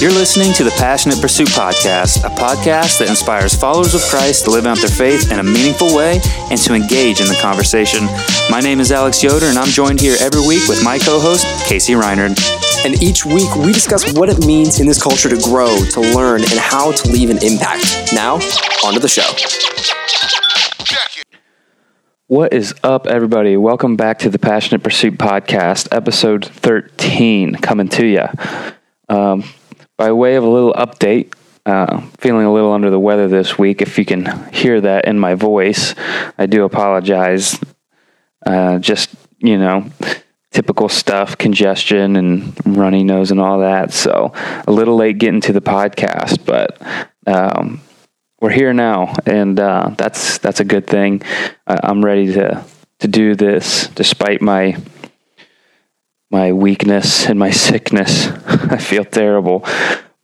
You're listening to the Passionate Pursuit Podcast, a podcast that inspires followers of Christ to live out their faith in a meaningful way and to engage in the conversation. My name is Alex Yoder, and I'm joined here every week with my co host, Casey Reinard. And each week, we discuss what it means in this culture to grow, to learn, and how to leave an impact. Now, on to the show. What is up, everybody? Welcome back to the Passionate Pursuit Podcast, episode 13, coming to you. Um, by way of a little update, uh, feeling a little under the weather this week. If you can hear that in my voice, I do apologize. Uh, just, you know, typical stuff, congestion and runny nose and all that. So a little late getting to the podcast, but um, we're here now, and uh, that's that's a good thing. I'm ready to to do this despite my my weakness and my sickness. I feel terrible.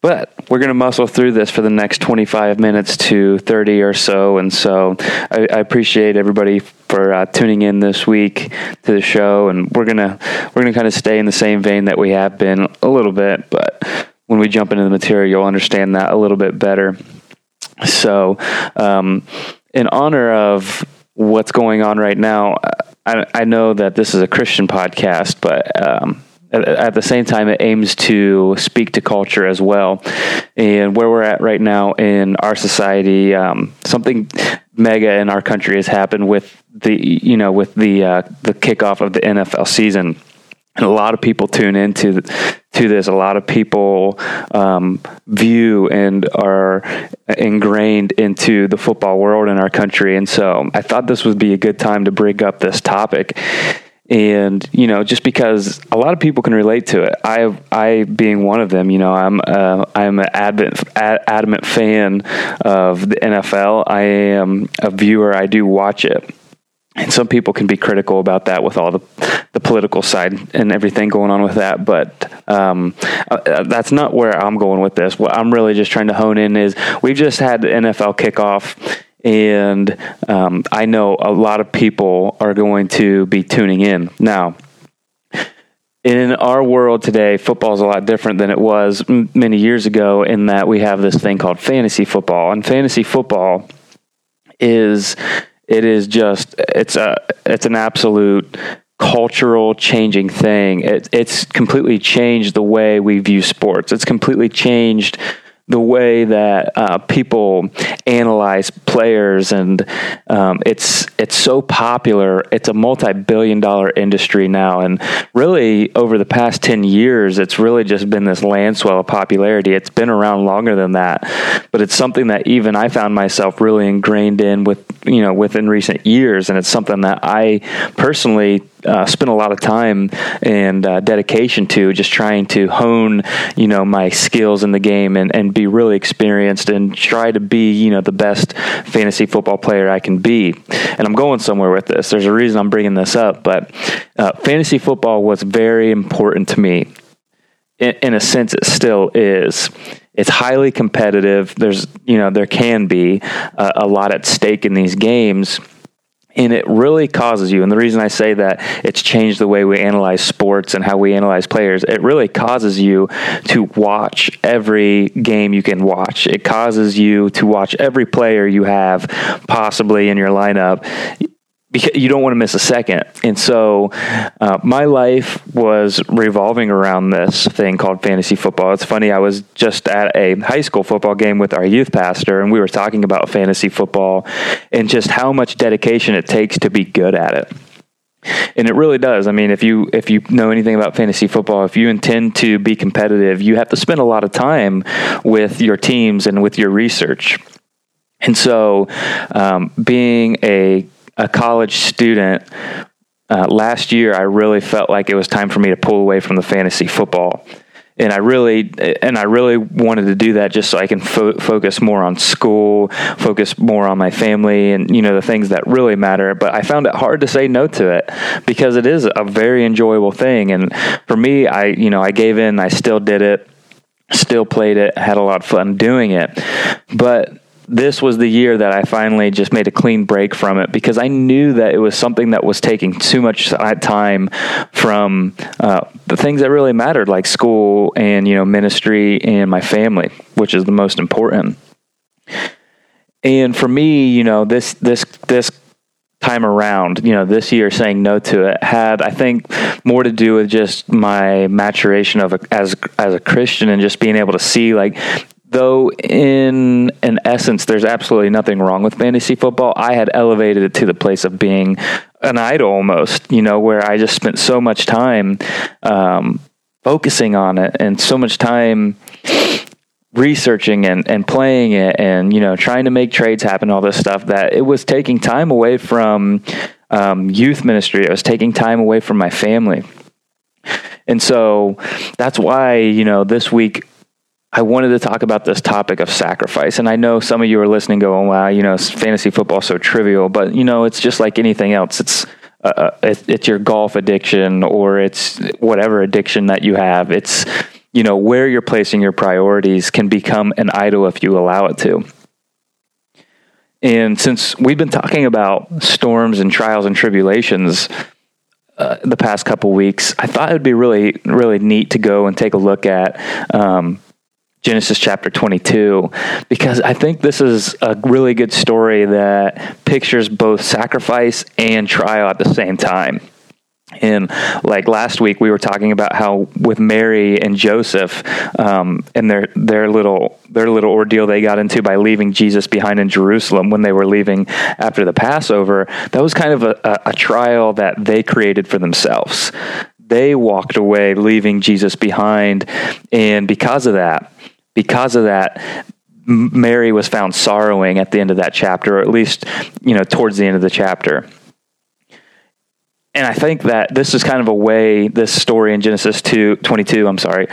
But we're going to muscle through this for the next 25 minutes to 30 or so. And so I, I appreciate everybody for uh, tuning in this week to the show. And we're going to, we're going to kind of stay in the same vein that we have been a little bit. But when we jump into the material, you'll understand that a little bit better. So, um, in honor of what's going on right now, I, I know that this is a Christian podcast, but um, at, at, the same time, it aims to speak to culture as well. And where we're at right now in our society, um, something mega in our country has happened with the you know with the uh, the kickoff of the NFL season. And a lot of people tune into to this. A lot of people um, view and are ingrained into the football world in our country, and so I thought this would be a good time to bring up this topic. And you know, just because a lot of people can relate to it, I, I being one of them, you know, I'm, uh, I'm an adamant, adamant fan of the NFL. I am a viewer. I do watch it and some people can be critical about that with all the the political side and everything going on with that but um, uh, that's not where i'm going with this what i'm really just trying to hone in is we've just had the nfl kickoff and um, i know a lot of people are going to be tuning in now in our world today, football is a lot different than it was m- many years ago in that we have this thing called fantasy football. And fantasy football is it is just it's a it's an absolute cultural changing thing. It, it's completely changed the way we view sports. It's completely changed the way that uh, people analyze players, and um, it's it's so popular. It's a multi-billion-dollar industry now, and really over the past ten years, it's really just been this landswell of popularity. It's been around longer than that, but it's something that even I found myself really ingrained in with you know within recent years, and it's something that I personally uh, spent a lot of time and uh, dedication to just trying to hone, you know, my skills in the game and, and be really experienced and try to be, you know, the best fantasy football player I can be. And I'm going somewhere with this. There's a reason I'm bringing this up, but uh, fantasy football was very important to me. In, in a sense, it still is it's highly competitive. There's, you know, there can be uh, a lot at stake in these games. And it really causes you and the reason i say that it's changed the way we analyze sports and how we analyze players it really causes you to watch every game you can watch. It causes you to watch every player you have possibly in your lineup because you don't want to miss a second. And so uh, my life was revolving around this thing called fantasy football. It's funny, I was just at a high school football game with our youth pastor, and we were talking about fantasy football and just how much dedication it takes to be good at it. And it really does. I mean, if you if you know anything about fantasy football, if you intend to be competitive, you have to spend a lot of time with your teams and with your research. And so, um, being a a college student, uh, last year I really felt like it was time for me to pull away from the fantasy football. And I really, and I really wanted to do that just so I can fo- focus more on school, focus more on my family, and you know the things that really matter. But I found it hard to say no to it because it is a very enjoyable thing. And for me, I, you know, I gave in. I still did it, still played it, had a lot of fun doing it. But this was the year that I finally just made a clean break from it because I knew that it was something that was taking too much time from uh, the things that really mattered, like school and you know ministry and my family, which is the most important. And for me, you know, this this this time around, you know, this year saying no to it had, I think, more to do with just my maturation of a, as as a Christian and just being able to see like. Though in an essence, there's absolutely nothing wrong with fantasy football. I had elevated it to the place of being an idol almost, you know, where I just spent so much time um, focusing on it and so much time researching and, and playing it and you know trying to make trades happen all this stuff that it was taking time away from um, youth ministry it was taking time away from my family and so that's why you know this week I wanted to talk about this topic of sacrifice. And I know some of you are listening going, wow, you know, fantasy football so trivial, but you know, it's just like anything else. It's, uh, uh it's your golf addiction or it's whatever addiction that you have. It's, you know, where you're placing your priorities can become an idol if you allow it to. And since we've been talking about storms and trials and tribulations uh, the past couple weeks, I thought it would be really, really neat to go and take a look at um, Genesis chapter 22 because I think this is a really good story that pictures both sacrifice and trial at the same time. And like last week, we were talking about how with Mary and Joseph um, and their their little their little ordeal they got into by leaving Jesus behind in Jerusalem when they were leaving after the Passover. That was kind of a, a, a trial that they created for themselves. They walked away, leaving Jesus behind, and because of that, because of that, Mary was found sorrowing at the end of that chapter, or at least you know towards the end of the chapter and I think that this is kind of a way, this story in Genesis 2, 22, I'm sorry,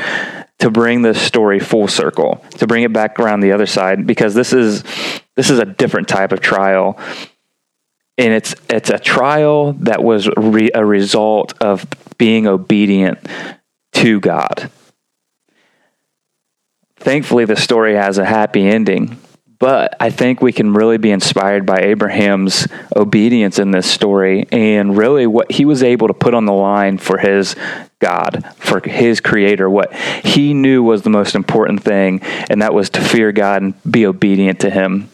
to bring this story full circle, to bring it back around the other side, because this is this is a different type of trial. And it's it's a trial that was re, a result of being obedient to God. Thankfully, the story has a happy ending, but I think we can really be inspired by Abraham's obedience in this story and really what he was able to put on the line for his God, for his creator, what he knew was the most important thing, and that was to fear God and be obedient to him.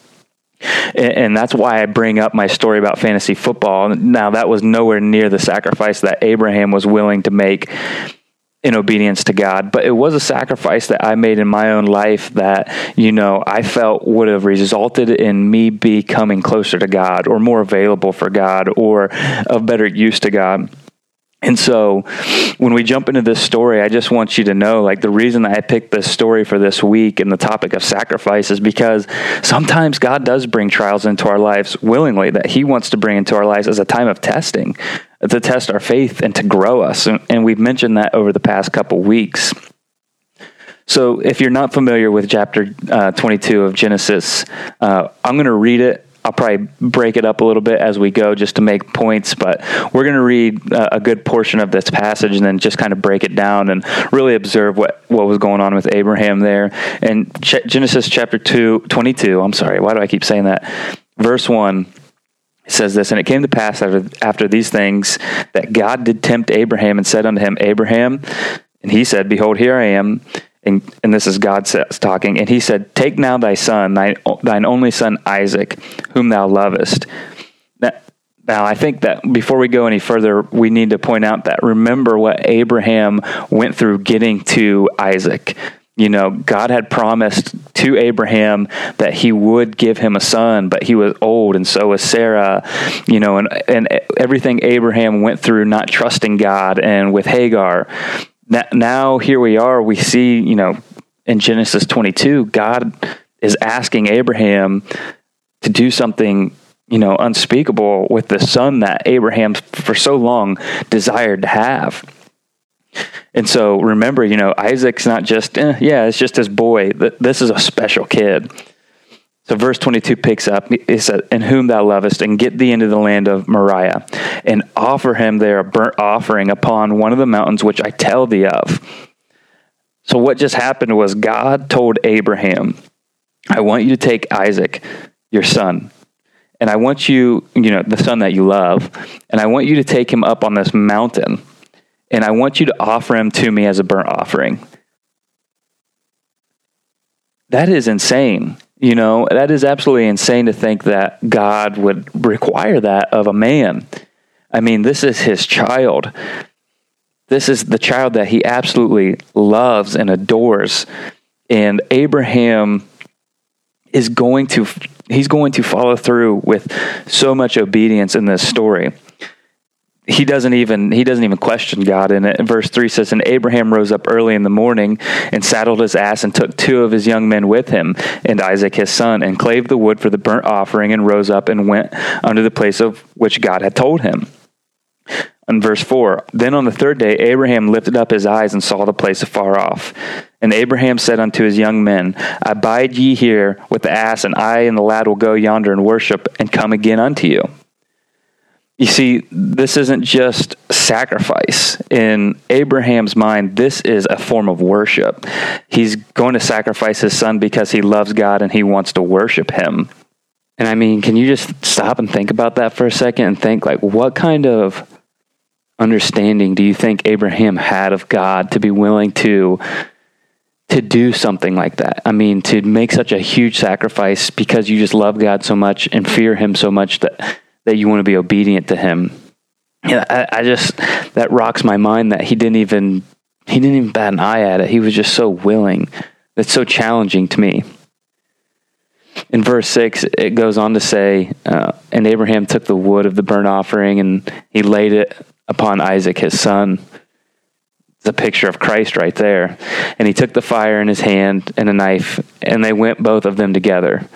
And that's why I bring up my story about fantasy football. Now, that was nowhere near the sacrifice that Abraham was willing to make in obedience to God, but it was a sacrifice that I made in my own life that, you know, I felt would have resulted in me becoming closer to God or more available for God or of better use to God. And so when we jump into this story, I just want you to know like the reason I picked this story for this week and the topic of sacrifice is because sometimes God does bring trials into our lives willingly that He wants to bring into our lives as a time of testing to test our faith and to grow us. And, and we've mentioned that over the past couple weeks. So, if you're not familiar with chapter uh, 22 of Genesis, uh, I'm going to read it. I'll probably break it up a little bit as we go just to make points, but we're going to read uh, a good portion of this passage and then just kind of break it down and really observe what, what was going on with Abraham there. And Ch- Genesis chapter 2, 22, I'm sorry, why do I keep saying that? Verse 1 says this, and it came to pass after, after these things that God did tempt Abraham and said unto him, Abraham, and he said, Behold, here I am. And, and this is God says, talking. And he said, Take now thy son, thine, thine only son Isaac, whom thou lovest. Now, now, I think that before we go any further, we need to point out that remember what Abraham went through getting to Isaac you know, God had promised to Abraham that he would give him a son, but he was old, and so was Sarah, you know, and, and everything Abraham went through not trusting God and with Hagar. Now, here we are, we see, you know, in Genesis 22, God is asking Abraham to do something you know unspeakable with the son that Abraham for so long desired to have. And so remember, you know, Isaac's not just, eh, yeah, it's just his boy. This is a special kid. So verse 22 picks up, it says, In whom thou lovest, and get thee into the land of Moriah, and offer him there a burnt offering upon one of the mountains which I tell thee of. So what just happened was God told Abraham, I want you to take Isaac, your son, and I want you, you know, the son that you love, and I want you to take him up on this mountain, and I want you to offer him to me as a burnt offering. That is insane. You know, that is absolutely insane to think that God would require that of a man. I mean, this is his child. This is the child that he absolutely loves and adores. And Abraham is going to he's going to follow through with so much obedience in this story he doesn't even he doesn't even question God in it. Verse three says, "And Abraham rose up early in the morning and saddled his ass and took two of his young men with him and Isaac his son and clave the wood for the burnt offering and rose up and went unto the place of which God had told him." In verse 4, then on the third day, Abraham lifted up his eyes and saw the place afar off. And Abraham said unto his young men, Abide ye here with the ass, and I and the lad will go yonder and worship, and come again unto you. You see, this isn't just sacrifice. In Abraham's mind, this is a form of worship. He's going to sacrifice his son because he loves God and he wants to worship him. And I mean, can you just stop and think about that for a second and think, like, what kind of understanding do you think Abraham had of God to be willing to to do something like that. I mean, to make such a huge sacrifice because you just love God so much and fear him so much that that you want to be obedient to him. I, I just that rocks my mind that he didn't even he didn't even bat an eye at it. He was just so willing. That's so challenging to me. In verse 6, it goes on to say, uh, And Abraham took the wood of the burnt offering and he laid it upon Isaac his son. It's a picture of Christ right there. And he took the fire in his hand and a knife, and they went both of them together.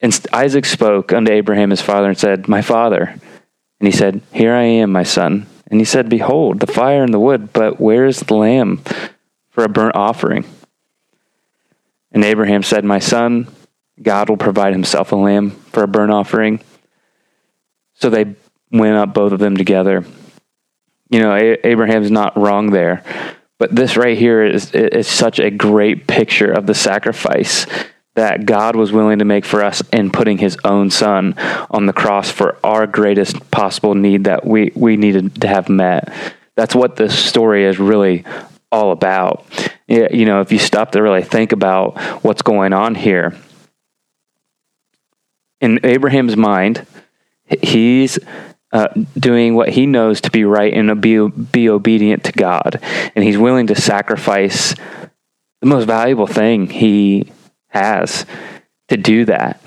And Isaac spoke unto Abraham his father and said, My father. And he said, Here I am, my son. And he said, Behold, the fire and the wood, but where is the lamb for a burnt offering? And Abraham said, My son, God will provide himself a lamb for a burnt offering. So they went up, both of them together. You know, Abraham's not wrong there. But this right here is, is such a great picture of the sacrifice that God was willing to make for us in putting his own son on the cross for our greatest possible need that we, we needed to have met. That's what this story is really all about. You know, if you stop to really think about what's going on here, in Abraham's mind, he's uh, doing what he knows to be right and be, be obedient to God. And he's willing to sacrifice the most valuable thing he has to do that.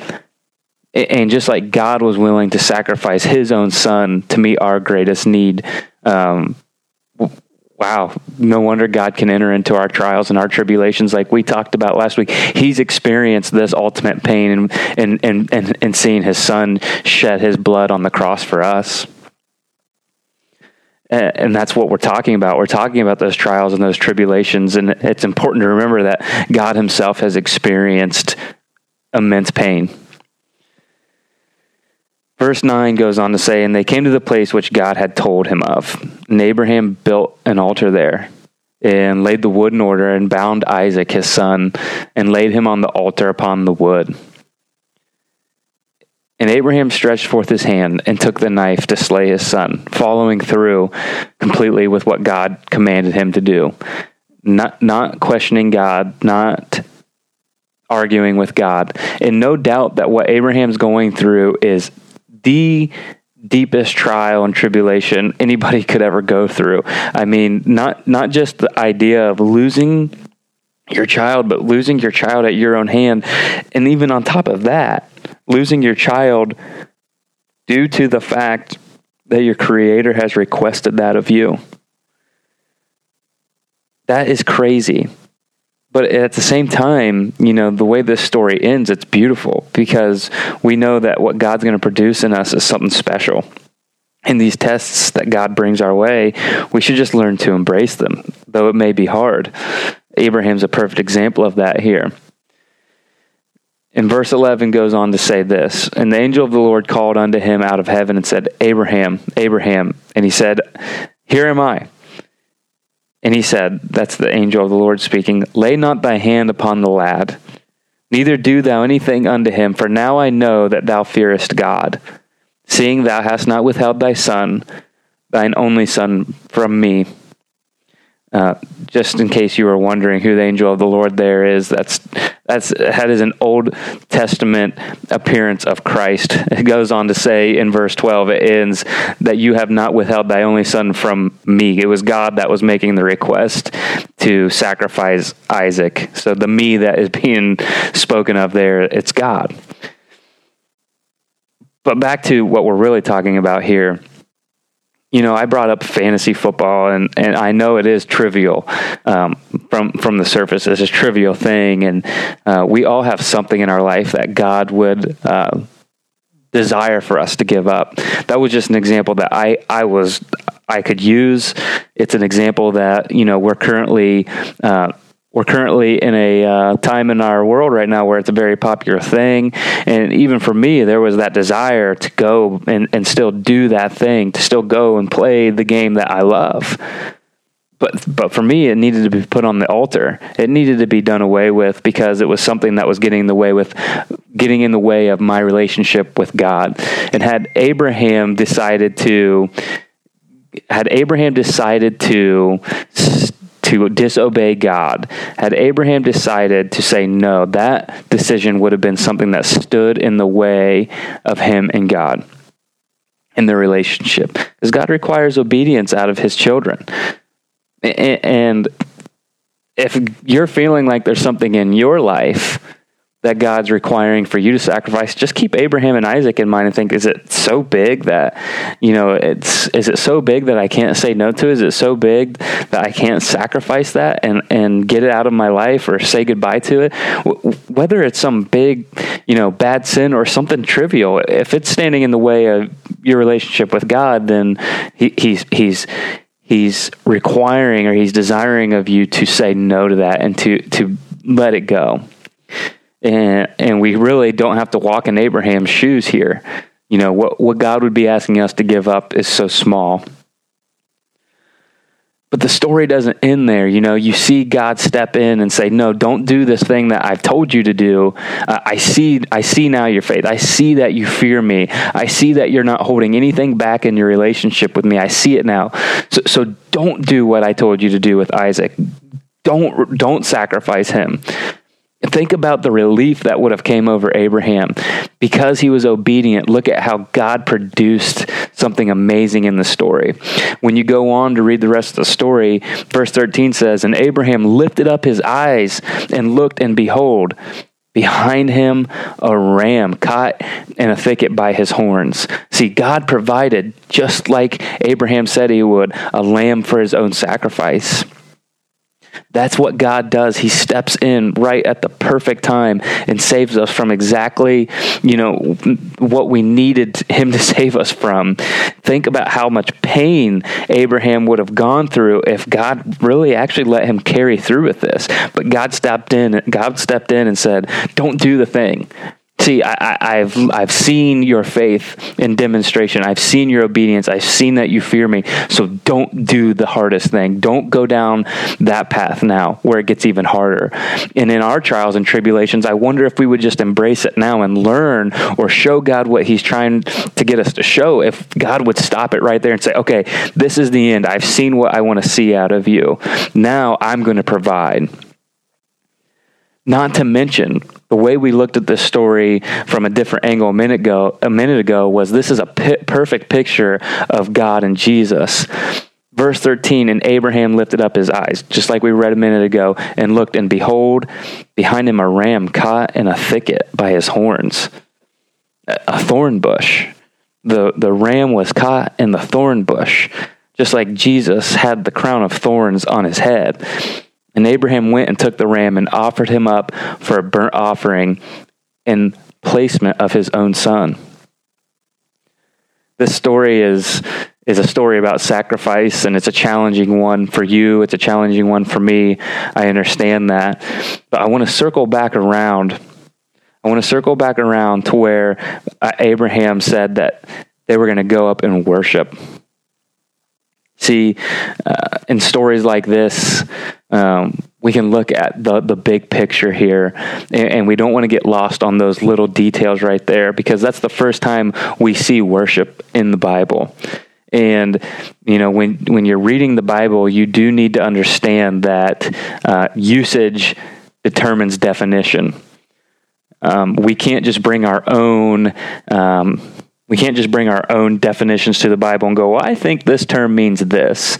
And just like God was willing to sacrifice his own son to meet our greatest need, um, wow, no wonder God can enter into our trials and our tribulations like we talked about last week. He's experienced this ultimate pain and, and, and, and, and seeing his son shed his blood on the cross for us and that's what we're talking about. We're talking about those trials and those tribulations, and it's important to remember that God Himself has experienced immense pain. Verse 9 goes on to say, And they came to the place which God had told him of. And Abraham built an altar there, and laid the wood in order, and bound Isaac his son, and laid him on the altar upon the wood. And Abraham stretched forth his hand and took the knife to slay his son, following through completely with what God commanded him to do. Not, not questioning God, not arguing with God. And no doubt that what Abraham's going through is the deepest trial and tribulation anybody could ever go through. I mean, not not just the idea of losing your child, but losing your child at your own hand. And even on top of that, losing your child due to the fact that your creator has requested that of you. That is crazy. But at the same time, you know, the way this story ends, it's beautiful because we know that what God's going to produce in us is something special. And these tests that God brings our way, we should just learn to embrace them, though it may be hard. Abraham's a perfect example of that here. And verse 11 goes on to say this And the angel of the Lord called unto him out of heaven and said, Abraham, Abraham. And he said, Here am I. And he said, That's the angel of the Lord speaking, Lay not thy hand upon the lad, Neither do thou anything unto him, for now I know that thou fearest God, seeing thou hast not withheld thy son, thine only son, from me. Uh, just in case you were wondering who the angel of the Lord there is, that's that's that is an Old Testament appearance of Christ. It goes on to say in verse twelve, it ends that you have not withheld thy only son from me. It was God that was making the request to sacrifice Isaac. So the me that is being spoken of there, it's God. But back to what we're really talking about here you know, I brought up fantasy football, and, and I know it is trivial um, from from the surface. It's a trivial thing, and uh, we all have something in our life that God would uh, desire for us to give up. That was just an example that I I was I could use. It's an example that you know we're currently. Uh, we're currently in a uh, time in our world right now where it's a very popular thing. And even for me, there was that desire to go and, and still do that thing, to still go and play the game that I love. But, but for me, it needed to be put on the altar. It needed to be done away with because it was something that was getting in the way with getting in the way of my relationship with God. And had Abraham decided to had Abraham decided to to disobey God. Had Abraham decided to say no, that decision would have been something that stood in the way of him and God in their relationship. Because God requires obedience out of his children. And if you're feeling like there's something in your life that God's requiring for you to sacrifice, just keep Abraham and Isaac in mind and think, is it so big that, you know, it's, is it so big that I can't say no to? Is it so big that I can't sacrifice that and, and get it out of my life or say goodbye to it? Whether it's some big, you know, bad sin or something trivial, if it's standing in the way of your relationship with God, then he, he's, he's, he's requiring or he's desiring of you to say no to that and to, to let it go and and we really don't have to walk in Abraham's shoes here. You know what what God would be asking us to give up is so small. But the story doesn't end there. You know, you see God step in and say, "No, don't do this thing that I've told you to do. Uh, I see, I see now your faith. I see that you fear me. I see that you're not holding anything back in your relationship with me. I see it now. So, so don't do what I told you to do with Isaac. Don't don't sacrifice him. Think about the relief that would have came over Abraham because he was obedient. Look at how God produced something amazing in the story. When you go on to read the rest of the story, verse 13 says, "And Abraham lifted up his eyes and looked and behold, behind him a ram caught in a thicket by his horns." See, God provided just like Abraham said he would, a lamb for his own sacrifice. That's what God does. He steps in right at the perfect time and saves us from exactly, you know, what we needed him to save us from. Think about how much pain Abraham would have gone through if God really actually let him carry through with this. But God stepped in, God stepped in and said, "Don't do the thing. See, I, have I've seen your faith in demonstration. I've seen your obedience. I've seen that you fear me. So don't do the hardest thing. Don't go down that path now where it gets even harder. And in our trials and tribulations, I wonder if we would just embrace it now and learn or show God what He's trying to get us to show. If God would stop it right there and say, "Okay, this is the end. I've seen what I want to see out of you. Now I'm going to provide." Not to mention the way we looked at this story from a different angle a minute ago. A minute ago was this is a perfect picture of God and Jesus. Verse 13, and Abraham lifted up his eyes, just like we read a minute ago, and looked, and behold, behind him a ram caught in a thicket by his horns, a thorn bush. The, the ram was caught in the thorn bush, just like Jesus had the crown of thorns on his head. And Abraham went and took the ram and offered him up for a burnt offering in placement of his own son. This story is is a story about sacrifice and it's a challenging one for you, it's a challenging one for me. I understand that. But I want to circle back around. I want to circle back around to where uh, Abraham said that they were going to go up and worship. See, uh, in stories like this, um, we can look at the the big picture here, and, and we don't want to get lost on those little details right there because that's the first time we see worship in the Bible. And you know, when when you're reading the Bible, you do need to understand that uh, usage determines definition. Um, we can't just bring our own. Um, we can't just bring our own definitions to the Bible and go, well, I think this term means this.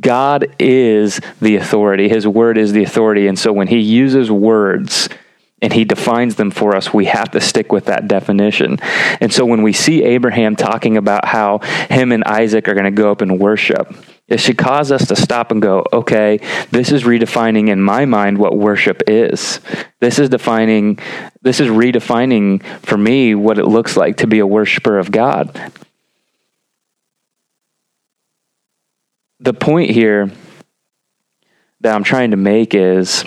God is the authority. His word is the authority. And so when he uses words, and he defines them for us, we have to stick with that definition. And so when we see Abraham talking about how him and Isaac are going to go up and worship, it should cause us to stop and go, okay, this is redefining in my mind what worship is. This is defining, this is redefining for me what it looks like to be a worshiper of God. The point here that I'm trying to make is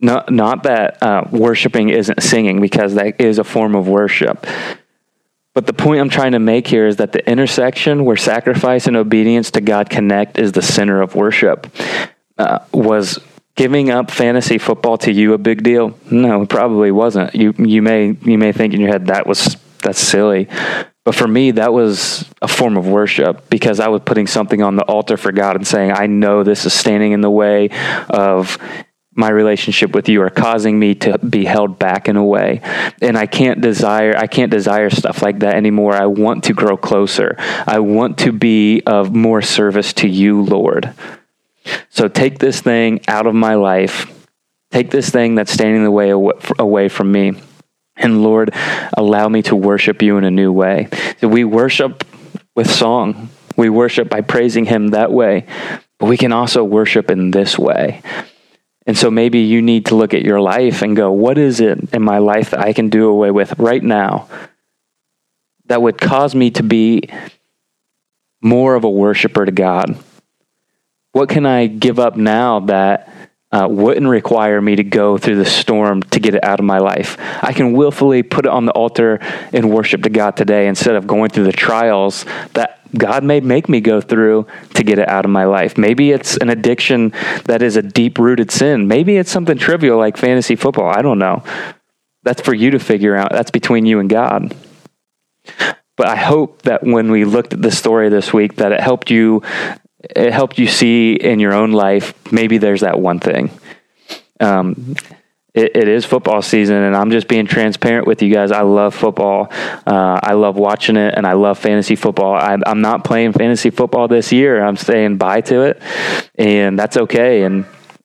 not, not that uh, worshiping isn't singing, because that is a form of worship. But the point I'm trying to make here is that the intersection where sacrifice and obedience to God connect is the center of worship. Uh, was giving up fantasy football to you a big deal? No, it probably wasn't. You you may you may think in your head that was that's silly. But for me, that was a form of worship because I was putting something on the altar for God and saying, I know this is standing in the way of my relationship with you are causing me to be held back in a way. And i can't desire i can't desire stuff like that anymore. I want to grow closer. I want to be of more service to you lord. So take this thing out of my life. Take this thing that's standing the way away from me. And lord allow me to worship you in a new way. So we worship with song. We worship by praising him that way. But we can also worship in this way and so maybe you need to look at your life and go, what is it in my life that I can do away with right now that would cause me to be more of a worshiper to God? What can I give up now that uh, wouldn't require me to go through the storm to get it out of my life? I can willfully put it on the altar and worship to God today instead of going through the trials that God may make me go through to get it out of my life. Maybe it's an addiction that is a deep rooted sin. Maybe it's something trivial like fantasy football. I don't know. That's for you to figure out. That's between you and God. But I hope that when we looked at the story this week that it helped you it helped you see in your own life maybe there's that one thing. Um, it, it is football season, and I'm just being transparent with you guys. I love football. Uh, I love watching it, and I love fantasy football. I, I'm not playing fantasy football this year. I'm saying bye to it, and that's okay. And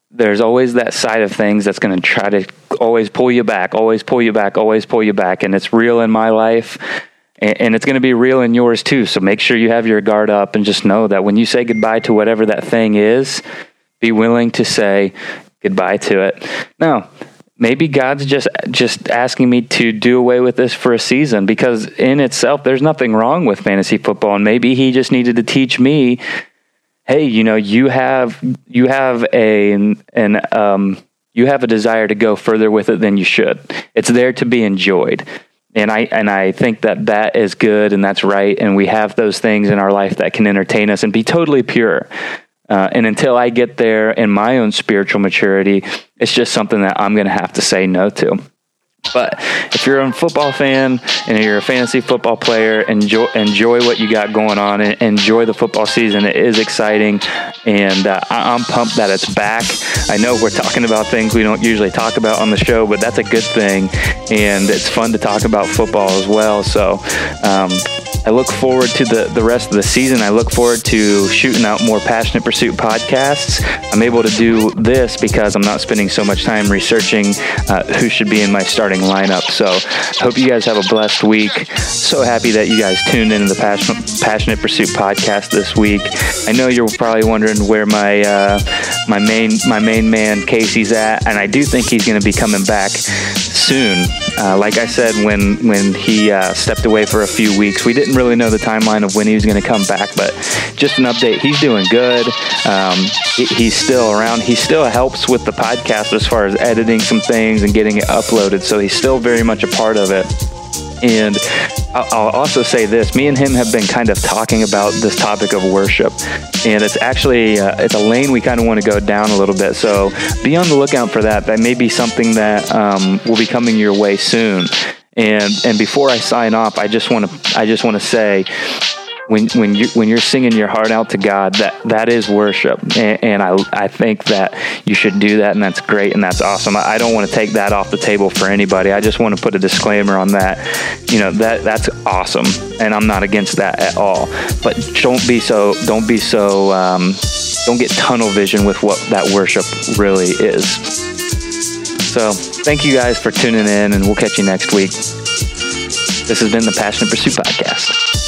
there's always that side of things that's going to try to always pull you back, always pull you back, always pull you back. And it's real in my life, and, and it's going to be real in yours too. So make sure you have your guard up and just know that when you say goodbye to whatever that thing is, be willing to say goodbye to it. Now, maybe God's just just asking me to do away with this for a season because in itself there's nothing wrong with fantasy football and maybe he just needed to teach me hey you know you have you have a an um you have a desire to go further with it than you should it's there to be enjoyed and I and I think that that is good and that's right and we have those things in our life that can entertain us and be totally pure uh, and until I get there in my own spiritual maturity, it's just something that I'm going to have to say no to. But if you're a football fan and you're a fantasy football player, enjoy enjoy what you got going on and enjoy the football season. It is exciting, and uh, I'm pumped that it's back. I know we're talking about things we don't usually talk about on the show, but that's a good thing, and it's fun to talk about football as well. So. Um, I look forward to the, the rest of the season. I look forward to shooting out more Passionate Pursuit podcasts. I'm able to do this because I'm not spending so much time researching uh, who should be in my starting lineup. So I hope you guys have a blessed week. So happy that you guys tuned into the Passionate, Passionate Pursuit podcast this week. I know you're probably wondering where my uh, my main my main man Casey's at, and I do think he's going to be coming back soon. Uh, like I said, when when he uh, stepped away for a few weeks, we didn't really know the timeline of when he was going to come back. But just an update, he's doing good. Um, he, he's still around. He still helps with the podcast as far as editing some things and getting it uploaded. So he's still very much a part of it. And I'll also say this: me and him have been kind of talking about this topic of worship, and it's actually uh, it's a lane we kind of want to go down a little bit. So be on the lookout for that. That may be something that um, will be coming your way soon. And and before I sign off, I just want to I just want to say when when you when you're singing your heart out to God, that that is worship, and, and, I I think that you should do that, and that's great, and that's awesome. I, I don't want to take that off the table for anybody. I just want to put a disclaimer on that. You know that that's awesome, and I'm not against that at all. But don't be so don't be so um, don't get tunnel vision with what that worship really is. So thank you guys for tuning in, and we'll catch you next week. This has been the Passionate Pursuit Podcast.